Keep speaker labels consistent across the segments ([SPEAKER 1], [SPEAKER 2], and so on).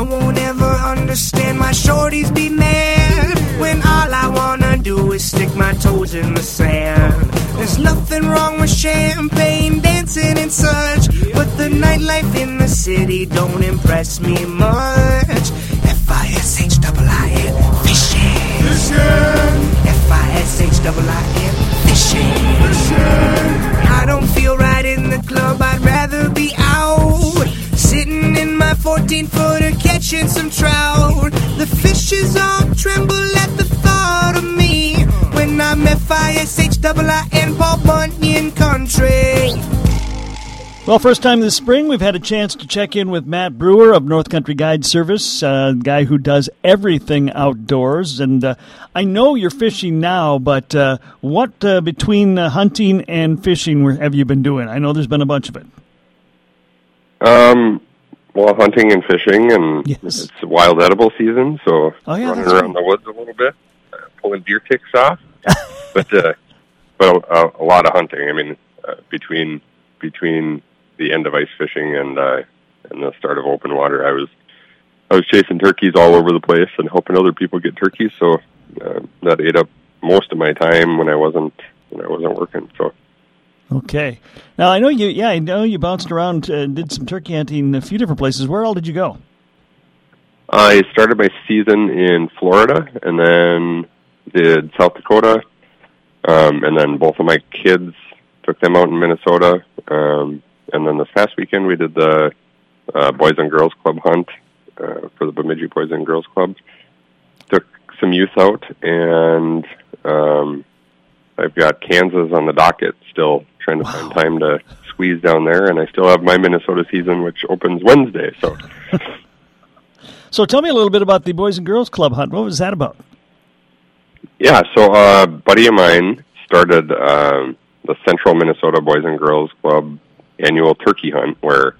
[SPEAKER 1] I won't ever understand my shorties be mad when all I wanna do is stick my toes in the sand. There's nothing wrong with champagne, dancing and such, but the nightlife in the city don't impress me much. F I S H I I N fishing. F I S H I I N fishing. I don't feel right in the club. I'd rather be out, sitting in my 14 footer, catching some trout. The fishes all tremble at the thought of me when I'm F I S H I N Paul Bunyan country.
[SPEAKER 2] Well, first time this spring, we've had a chance to check in with Matt Breuer of North Country Guide Service, a guy who does everything outdoors. And uh, I know you're fishing now, but uh, what uh, between uh, hunting and fishing have you been doing? I know there's been a bunch of it.
[SPEAKER 3] Um, well, hunting and fishing, and
[SPEAKER 2] Yes.
[SPEAKER 3] it's wild edible season, so
[SPEAKER 2] Oh, yeah,
[SPEAKER 3] running around the woods a little bit, uh, pulling deer ticks off. but uh, but a, a lot of hunting. I mean, uh, between between the end of ice fishing and uh, and the start of open water, I was I was chasing turkeys all over the place and helping other people get turkeys. So uh, that ate up most of my time when I wasn't when I wasn't working. So
[SPEAKER 2] Okay. Now I know you. Yeah, I know you bounced around, uh, did some turkey hunting in a few different places. Where all did you go?
[SPEAKER 3] I started my season in Florida and then did South Dakota. Um, and then both of my kids took them out in Minnesota. Um, and then this past weekend we did the uh, Boys and Girls Club hunt uh, for the Bemidji Boys and Girls Club. Took some youth out, and um, I've got Kansas on the docket still, trying to find time to squeeze down there. And I still have my Minnesota season, which opens Wednesday. So.
[SPEAKER 2] So tell me a little bit about the Boys and Girls Club hunt. What was that about?
[SPEAKER 3] Yeah, so uh, a buddy of mine started um, the Central Minnesota Boys and Girls Club annual turkey hunt, where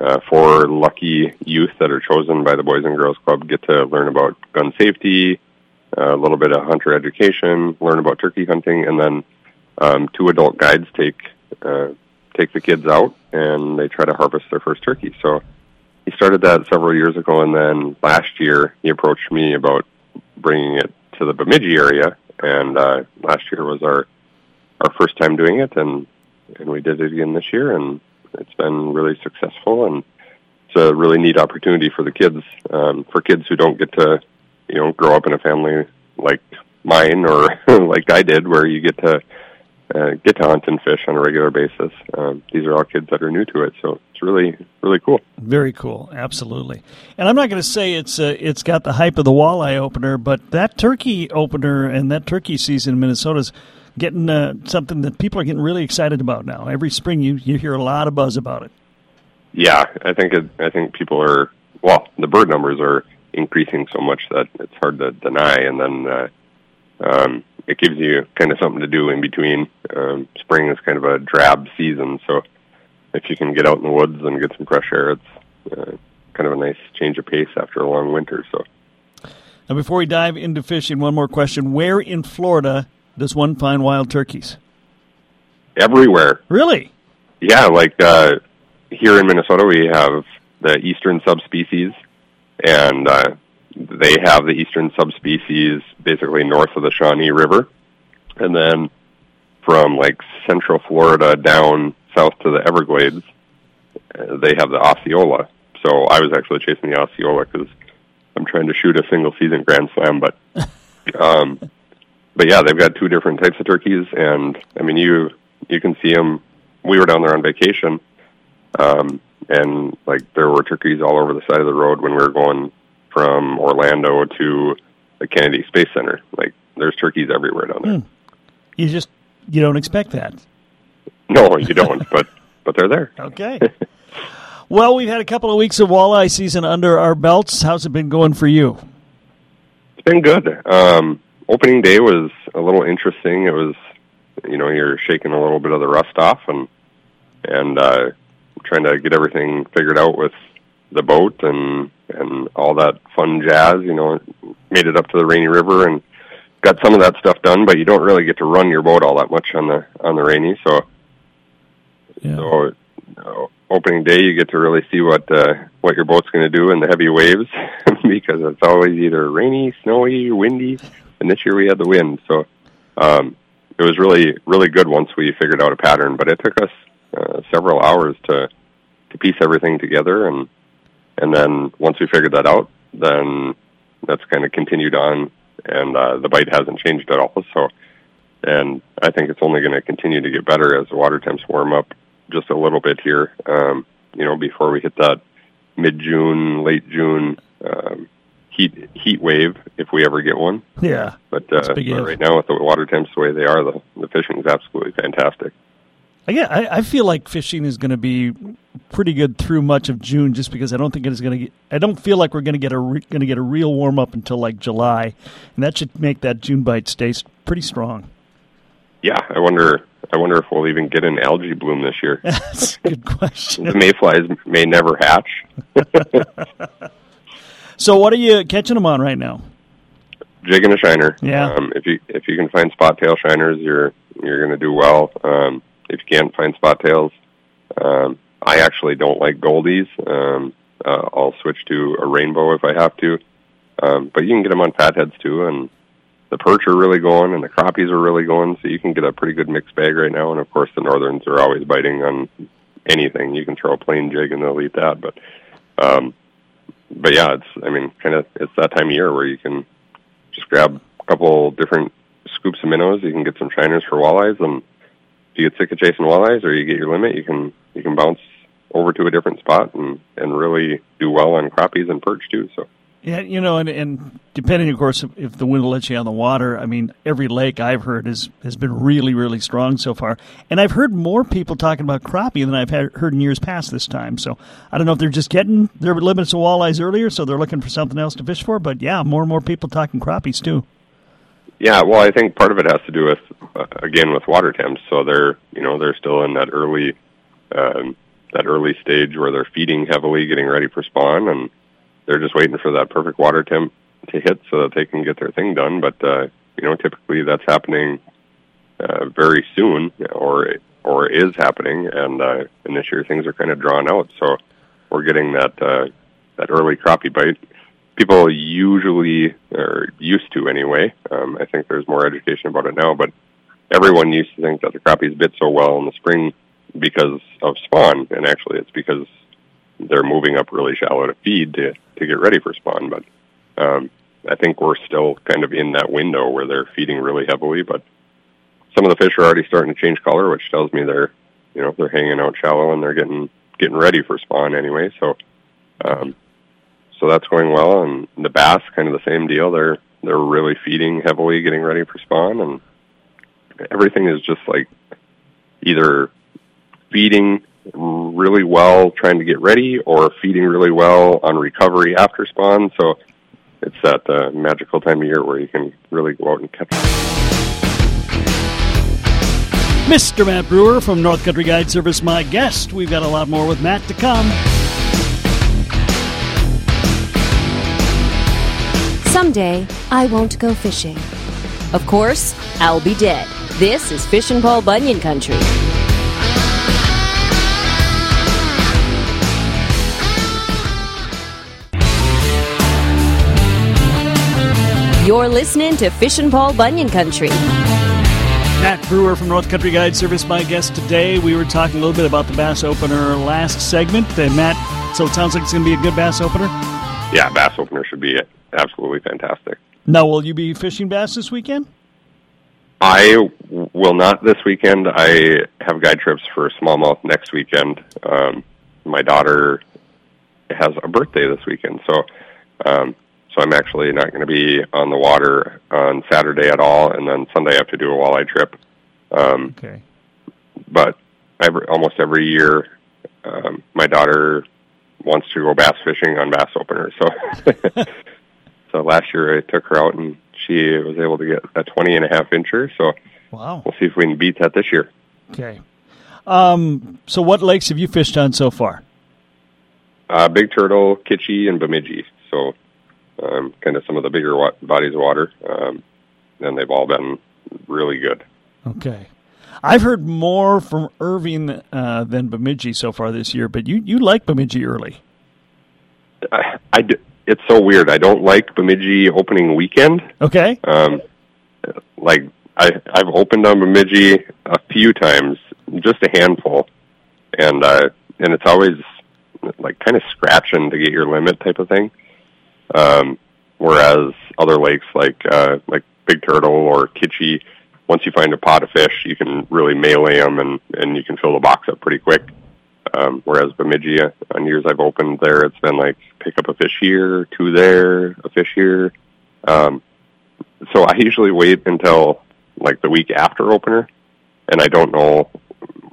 [SPEAKER 3] uh, four lucky youth that are chosen by the Boys and Girls Club get to learn about gun safety, a little bit of hunter education, learn about turkey hunting, and then um, two adult guides take uh, take the kids out and they try to harvest their first turkey. So he started that several years ago, and then last year he approached me about bringing it to the Bemidji area, and uh, last year was our our first time doing it, and and we did it again this year, and it's been really successful, and it's a really neat opportunity for the kids, um, for kids who don't get to, you know, grow up in a family like mine or like I did, where you get to uh, get to hunt and fish on a regular basis. Um, these are all kids that are new to it, so it's really really cool.
[SPEAKER 2] Very cool, absolutely. And I'm not going to say it's uh, it's got the hype of the walleye opener, but that turkey opener and that turkey season in Minnesota's getting uh, something that people are getting really excited about now. Every spring, you you hear a lot of buzz about it.
[SPEAKER 3] Yeah, I think it, I think people are well. The bird numbers are increasing so much that it's hard to deny, and then uh, um, it gives you kind of something to do in between. Um, spring is kind of a drab season, so if you can get out in the woods and get some fresh air, it's uh, kind of a nice change of pace after a long winter. So
[SPEAKER 2] Now, before we dive into fishing, one more question: Where in Florida does one find wild turkeys?
[SPEAKER 3] everywhere,
[SPEAKER 2] Really?
[SPEAKER 3] yeah, like uh, here in Minnesota, we have the eastern subspecies, and uh, they have the eastern subspecies basically north of the Suwannee River, and then from like central Florida down south to the Everglades, uh, they have the Osceola. So I was actually chasing the Osceola because I'm trying to shoot a single season Grand Slam, but um, but yeah, they've got two different types of turkeys, and I mean you you can see them. We were down there on vacation, um, and like there were turkeys all over the side of the road when we were going from Orlando to the Kennedy Space Center. Like there's turkeys everywhere down there.
[SPEAKER 2] You just you don't expect that.
[SPEAKER 3] No, you don't, but but they're there.
[SPEAKER 2] Okay. well, we've had a couple of weeks of walleye season under our belts. How's it been going for you?
[SPEAKER 3] It's been good. Um, opening day was a little interesting. It was, you know, you're shaking a little bit of the rust off and and uh, trying to get everything figured out with the boat and and all that fun jazz. You know, made it up to the Rainy River and got some of that stuff done, but you don't really get to run your boat all that much on the on the Rainy. So
[SPEAKER 2] Yeah.
[SPEAKER 3] so uh, opening day, you get to really see what uh, what your boat's going to do in the heavy waves because it's always either rainy, snowy, windy, and this year we had the wind. So um, it was really really good once we figured out a pattern. But it took us uh, several hours to to piece everything together, and and then once we figured that out, then that's kind of continued on, and uh, the bite hasn't changed at all. So, and I think it's only going to continue to get better as the water temps warm up just a little bit here. Um, you know, before we hit that mid June, late June um, heat heat wave, if we ever get one.
[SPEAKER 2] Yeah,
[SPEAKER 3] but, uh, but right now with the water temps the way they are, the the fishing is absolutely fantastic.
[SPEAKER 2] Yeah, I, I feel like fishing is going to be pretty good through much of June, just because I don't think it is going to. Get, I don't feel like we're going to get a re, going to get a real warm up until like July, and that should make that June bite stay pretty strong.
[SPEAKER 3] Yeah, I wonder. I wonder if we'll even get an algae bloom this year.
[SPEAKER 2] That's a good question.
[SPEAKER 3] the mayflies may never hatch.
[SPEAKER 2] so, what are you catching them on right now?
[SPEAKER 3] Jigging a shiner.
[SPEAKER 2] Yeah.
[SPEAKER 3] Um, if you if you can find spot tail shiners, you're you're going to do well. Um, if you can't find spot tails, um, I actually don't like goldies. Um, uh, I'll switch to a rainbow if I have to. Um, but you can get them on fatheads too, and the perch are really going, and the crappies are really going. So you can get a pretty good mixed bag right now. And of course, the northerns are always biting on anything. You can throw a plain jig and they'll eat that. But, um, but yeah, it's I mean, kind of it's that time of year where you can just grab a couple different scoops of minnows. You can get some shiners for walleyes, and if you get sick of chasing walleyes or you get your limit, you can you can bounce over to a different spot and and really do well on crappies and perch too. So.
[SPEAKER 2] Yeah, you know, and, and depending, of course, if the wind will let you on the water, I mean, every lake I've heard has has been really, really strong so far. And I've heard more people talking about crappie than I've had, heard in years past this time. So I don't know if they're just getting their limits of walleyes earlier, so they're looking for something else to fish for. But yeah, more and more people talking crappies too.
[SPEAKER 3] Yeah, well, I think part of it has to do with uh, again with water temps. So they're you know they're still in that early um, that early stage where they're feeding heavily, getting ready for spawn, and they're just waiting for that perfect water temp to hit so that they can get their thing done. But uh, you know, typically that's happening uh, very soon, or or is happening, and uh, and this year things are kind of drawn out. So we're getting that uh, that early crappie bite people usually are used to anyway. Um, I think there's more education about it now, but everyone used to think that the crappies bit so well in the spring because of spawn, and actually it's because they're moving up really shallow to feed to to get ready for spawn. But um, I think we're still kind of in that window where they're feeding really heavily, but some of the fish are already starting to change color, which tells me they're you know they're hanging out shallow and they're getting getting ready for spawn anyway. So um, so that's going well. And the bass, kind of the same deal. They're they're really feeding heavily, getting ready for spawn, and everything is just like either feeding really well, trying to get ready, or feeding really well on recovery after spawn. So it's that uh, magical time of year where you can really go out and catch.
[SPEAKER 2] Mr. Matt Breuer from North Country Guide Service, my guest. We've got a lot more with Matt to come.
[SPEAKER 4] Someday, I won't go fishing. Of course, I'll be dead. This is Fishin' Paul Bunyan Country. You're listening to Fishin' Paul Bunyan Country.
[SPEAKER 2] Matt Breuer from North Country Guide Service, my guest today. We were talking a little bit about the bass opener last segment. And Matt, so it sounds like it's going to be a good bass opener?
[SPEAKER 3] Yeah, bass opener should be absolutely fantastic.
[SPEAKER 2] Now, will you be fishing bass this weekend?
[SPEAKER 3] I will not this weekend. I have guide trips for smallmouth next weekend. Um, my daughter has a birthday this weekend, so um, so I'm actually not going to be on the water on Saturday at all, and then Sunday I have to do a walleye trip. Um,
[SPEAKER 2] okay.
[SPEAKER 3] But every, almost every year, um, my daughter wants to go bass fishing on bass opener, so So last year I took her out and she was able to get a 20 and a half incher. So
[SPEAKER 2] wow.
[SPEAKER 3] we'll see if we can beat that this year.
[SPEAKER 2] Okay. Um, so what lakes have you fished on so far?
[SPEAKER 3] Uh, Big Turtle, Kitchie, and Bemidji. So um, kind of some of the bigger wa- bodies of water. Um, and they've all been really good.
[SPEAKER 2] Okay. I've heard more from Irving uh, than Bemidji so far this year, but you, you like Bemidji early.
[SPEAKER 3] I, I it's so weird. I don't like Bemidji opening weekend.
[SPEAKER 2] Okay.
[SPEAKER 3] Um, like I, I've opened on Bemidji a few times, just a handful, and uh, and it's always like kind of scratching to get your limit type of thing. Um, whereas other lakes like uh, like Big Turtle or Kitchie, once you find a pot of fish, you can really melee them and and you can fill the box up pretty quick. Um, whereas Bemidji, uh, on years I've opened there, it's been like pick up a fish here, two there, a fish here. Um, so I usually wait until like the week after opener, and I don't know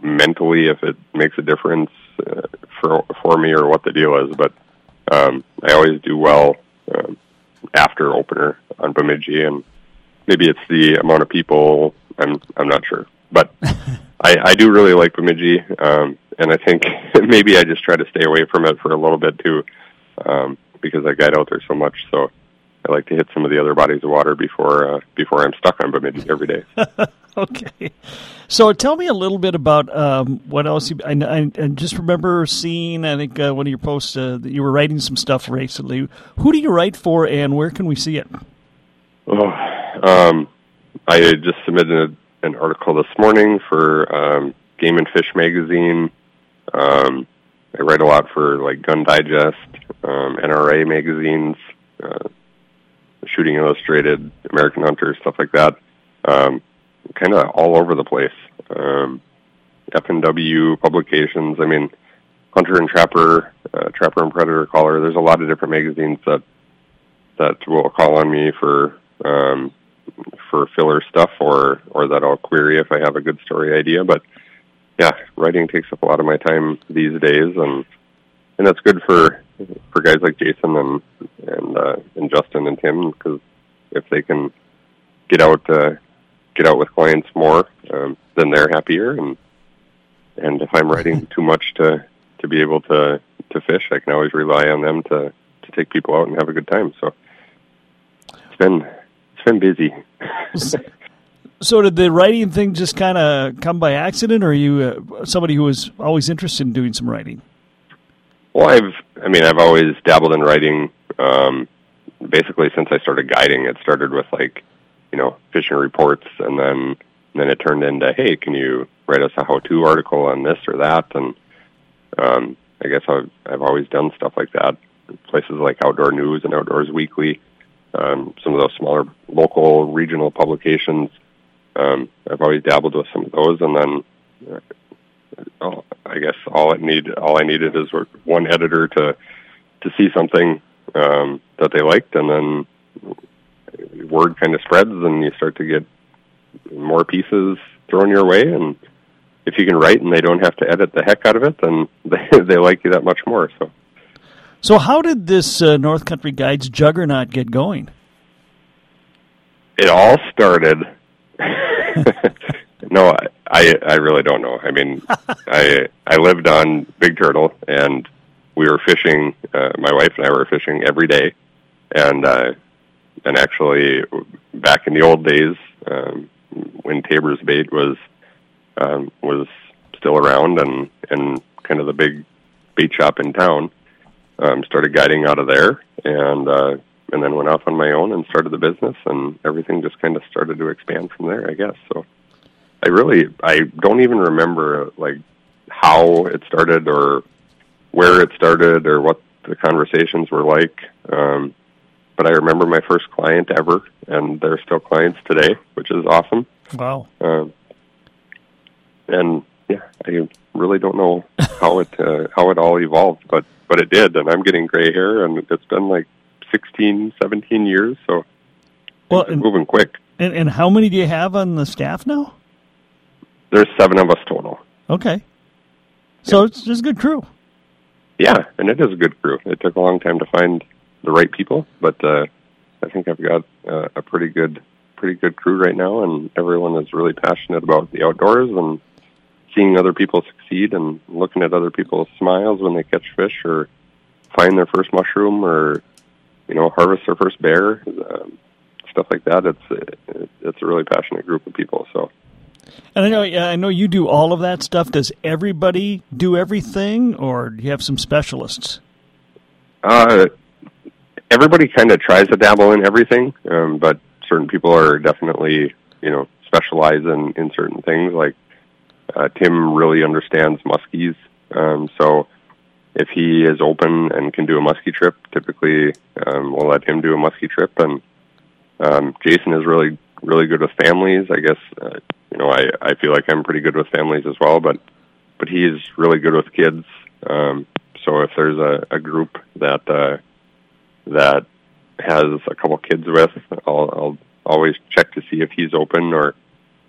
[SPEAKER 3] mentally if it makes a difference uh, for for me or what the deal is, but um, I always do well um, after opener on Bemidji, and maybe it's the amount of people. I'm I'm not sure, but I, I do really like Bemidji, um, and I think maybe I just try to stay away from it for a little bit too, um, because I guide out there so much. So I like to hit some of the other bodies of water before uh, before I'm stuck on Bemidji every day.
[SPEAKER 2] okay. So tell me a little bit about um, what else you. I, I, I, just remember seeing. I think uh, one of your posts uh, that you were writing some stuff recently. Who do you write for, and where can we see it?
[SPEAKER 3] Oh, um, I just submitted an article this morning for um, Game and Fish magazine. Um, I write a lot for like Gun Digest, um, NRA magazines, uh, Shooting Illustrated, American Hunter, stuff like that. Um, kind of all over the place. Um, FNW publications. I mean, Hunter and Trapper, uh, Trapper and Predator Caller. There's a lot of different magazines that that will call on me for um, for filler stuff, or or that I'll query if I have a good story idea. But yeah, writing takes up a lot of my time these days, and and that's good for for guys like Jason and and uh, and Justin and Tim because if they can get out uh, get out with clients more, um, then they're happier. And and if I'm writing too much to to be able to to fish, I can always rely on them to to take people out and have a good time. So it's been it's been busy.
[SPEAKER 2] so did the writing thing just kind of come by accident, or are you uh, somebody who was always interested in doing some writing?
[SPEAKER 3] Well, I've, I mean, I've always dabbled in writing. Um, basically, since I started guiding, it started with like, you know, fishing reports, and then and then it turned into, hey, can you write us a how-to article on this or that? And um, I guess I've I've always done stuff like that. Places like Outdoor News and Outdoors Weekly, um, some of those smaller local regional publications. Um, I've always dabbled with some of those, and then oh, I guess all it need all I needed is one editor to to see something um, that they liked, and then word kind of spreads, and you start to get more pieces thrown your way. And if you can write and they don't have to edit the heck out of it, then they they like you that much more. So.
[SPEAKER 2] So, how did this uh, North Country Guides juggernaut get going?
[SPEAKER 3] It all started. no, I, I I really don't know. I mean, I I lived on Big Turtle, and we were fishing. Uh, my wife and I were fishing every day, and uh, and actually, back in the old days, um, when Tabor's bait was um, was still around, and and kind of the big bait shop in town, um, started guiding out of there, and uh, and then went off on my own and started the business, and everything just kind of started to expand from there, I guess. So. I really I don't even remember like how it started or where it started or what the conversations were like. Um, but I remember my first client ever, and they're still clients today, which is awesome.
[SPEAKER 2] Wow.
[SPEAKER 3] Um, and yeah, I really don't know how it uh, how it all evolved, but but it did, and I'm getting gray hair, and it's been like 16, 17 years, so
[SPEAKER 2] well,
[SPEAKER 3] it's moving quick.
[SPEAKER 2] And, and how many do you have on the staff now?
[SPEAKER 3] There's seven of us total.
[SPEAKER 2] Okay. So it's just a good crew.
[SPEAKER 3] Yeah, and it is a good crew. It took a long time to find the right people, but uh, I think I've got uh, a pretty good, pretty good crew right now, and everyone is really passionate about the outdoors and seeing other people succeed and looking at other people's smiles when they catch fish or find their first mushroom or you know harvest their first bear, um, stuff like that. It's it's a really passionate group of people. So
[SPEAKER 2] And I know, yeah, I know you do all of that stuff. Does everybody do everything, or do you have some specialists?
[SPEAKER 3] Uh, everybody kind of tries to dabble in everything, um, but certain people are definitely, you know, specialize in, in certain things. Like uh, Tim really understands muskies, um, so if he is open and can do a muskie trip, typically um, we'll let him do a muskie trip. And um, Jason is really really good with families. I guess uh, you know I I feel like I'm pretty good with families as well, but but he is really good with kids. Um, so if there's a, a group that uh, that has a couple kids with, I'll, I'll always check to see if he's open or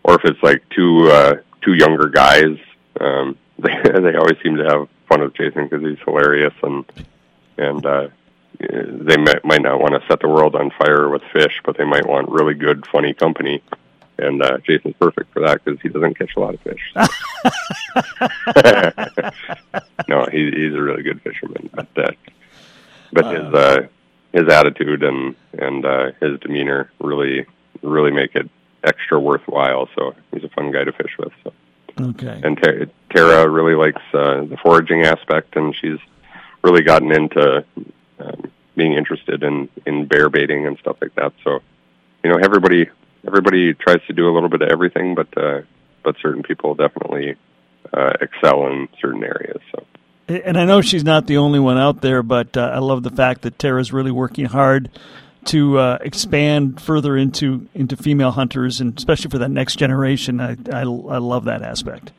[SPEAKER 3] or if it's like two uh, two younger guys. Um, they they always seem to have fun with Jason because he's hilarious and and uh, they might might not want to set the world on fire with fish, but they might want really good, funny company. And uh, Jason's perfect for that because he doesn't catch a lot of fish. no, he, he's a really good fisherman, but uh, but his uh, his attitude and and uh, his demeanor really really make it extra worthwhile. So he's a fun guy to fish with. So.
[SPEAKER 2] Okay.
[SPEAKER 3] And Ter- Tara really likes uh, the foraging aspect, and she's really gotten into um, being interested in in bear baiting and stuff like that. So, you know, everybody everybody tries to do a little bit of everything, but uh, but certain people definitely uh, excel in certain areas. So.
[SPEAKER 2] And I know she's not the only one out there, but uh, I love the fact that Tara's really working hard to uh, expand further into into female hunters, and especially for that next generation. I, I, I love that aspect.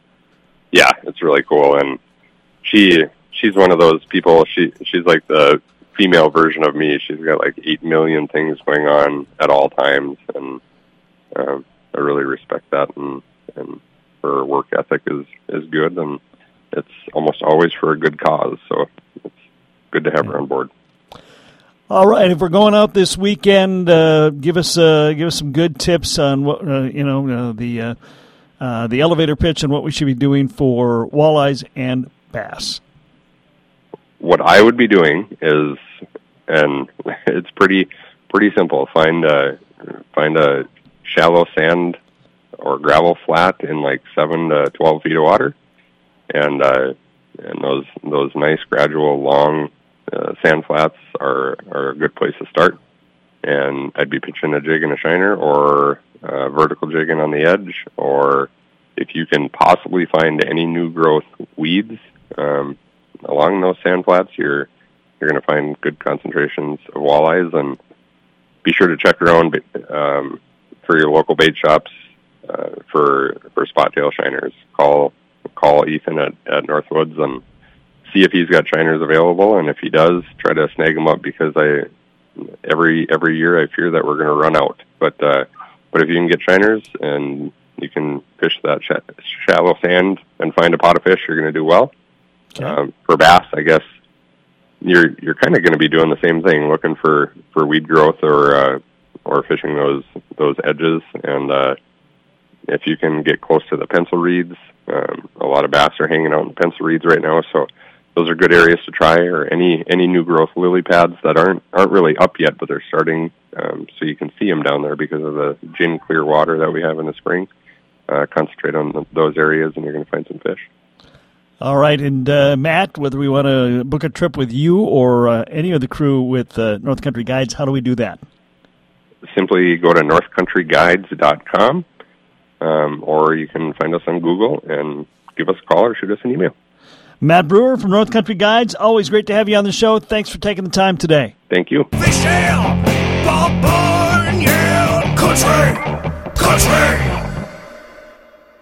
[SPEAKER 3] Yeah, it's really cool, and she she's one of those people. She she's like the female version of me. She's got like eight million things going on at all times, and um, I really respect that. And and her work ethic is is good, and it's almost always for a good cause. So it's good to have her on board.
[SPEAKER 2] All right, if we're going out this weekend, uh, give us uh, give us some good tips on what uh, you know uh, the uh, uh, the elevator pitch and what we should be doing for walleyes and bass.
[SPEAKER 3] What I would be doing is, and it's pretty pretty simple. Find a find a shallow sand or gravel flat in like seven to twelve feet of water, and and those those nice gradual long uh, sand flats are are a good place to start. And I'd be pitching a jig and a shiner, or vertical jigging on the edge, or if you can possibly find any new growth weeds um, along those sand flats, you're you're going to find good concentrations of walleyes. And be sure to check around um, for your local bait shops uh, for for spot tail shiners. Call call Ethan at at Northwoods and see if he's got shiners available, and if he does, try to snag them up because I every every year I fear that we're going to run out. But uh, but if you can get shiners and you can fish that sh- shallow sand and find a pot of fish, you're going to do well.
[SPEAKER 2] Okay.
[SPEAKER 3] Um, for bass, I guess you're you're kind of going to be doing the same thing, looking for for weed growth or uh, or fishing those those edges. And uh, if you can get close to the pencil reeds, um, a lot of bass are hanging out in pencil reeds right now, so those are good areas to try. Or any any new growth lily pads that aren't aren't really up yet, but they're starting, um, so you can see them down there because of the gin clear water that we have in the spring. Uh, concentrate on the, those areas, and you're going to find some fish.
[SPEAKER 2] All right, and uh, Matt, whether we want to book a trip with you or uh, any of the crew with uh, North Country Guides, how do we do that?
[SPEAKER 3] Simply go to northcountryguides.com, um, or you can find us on Google and give us a call or shoot us an email.
[SPEAKER 2] Matt Breuer from North Country Guides, always great to have you on the show. Thanks for taking the time today.
[SPEAKER 3] Thank you.
[SPEAKER 1] Fish ale, Bob Bunyan, country, country.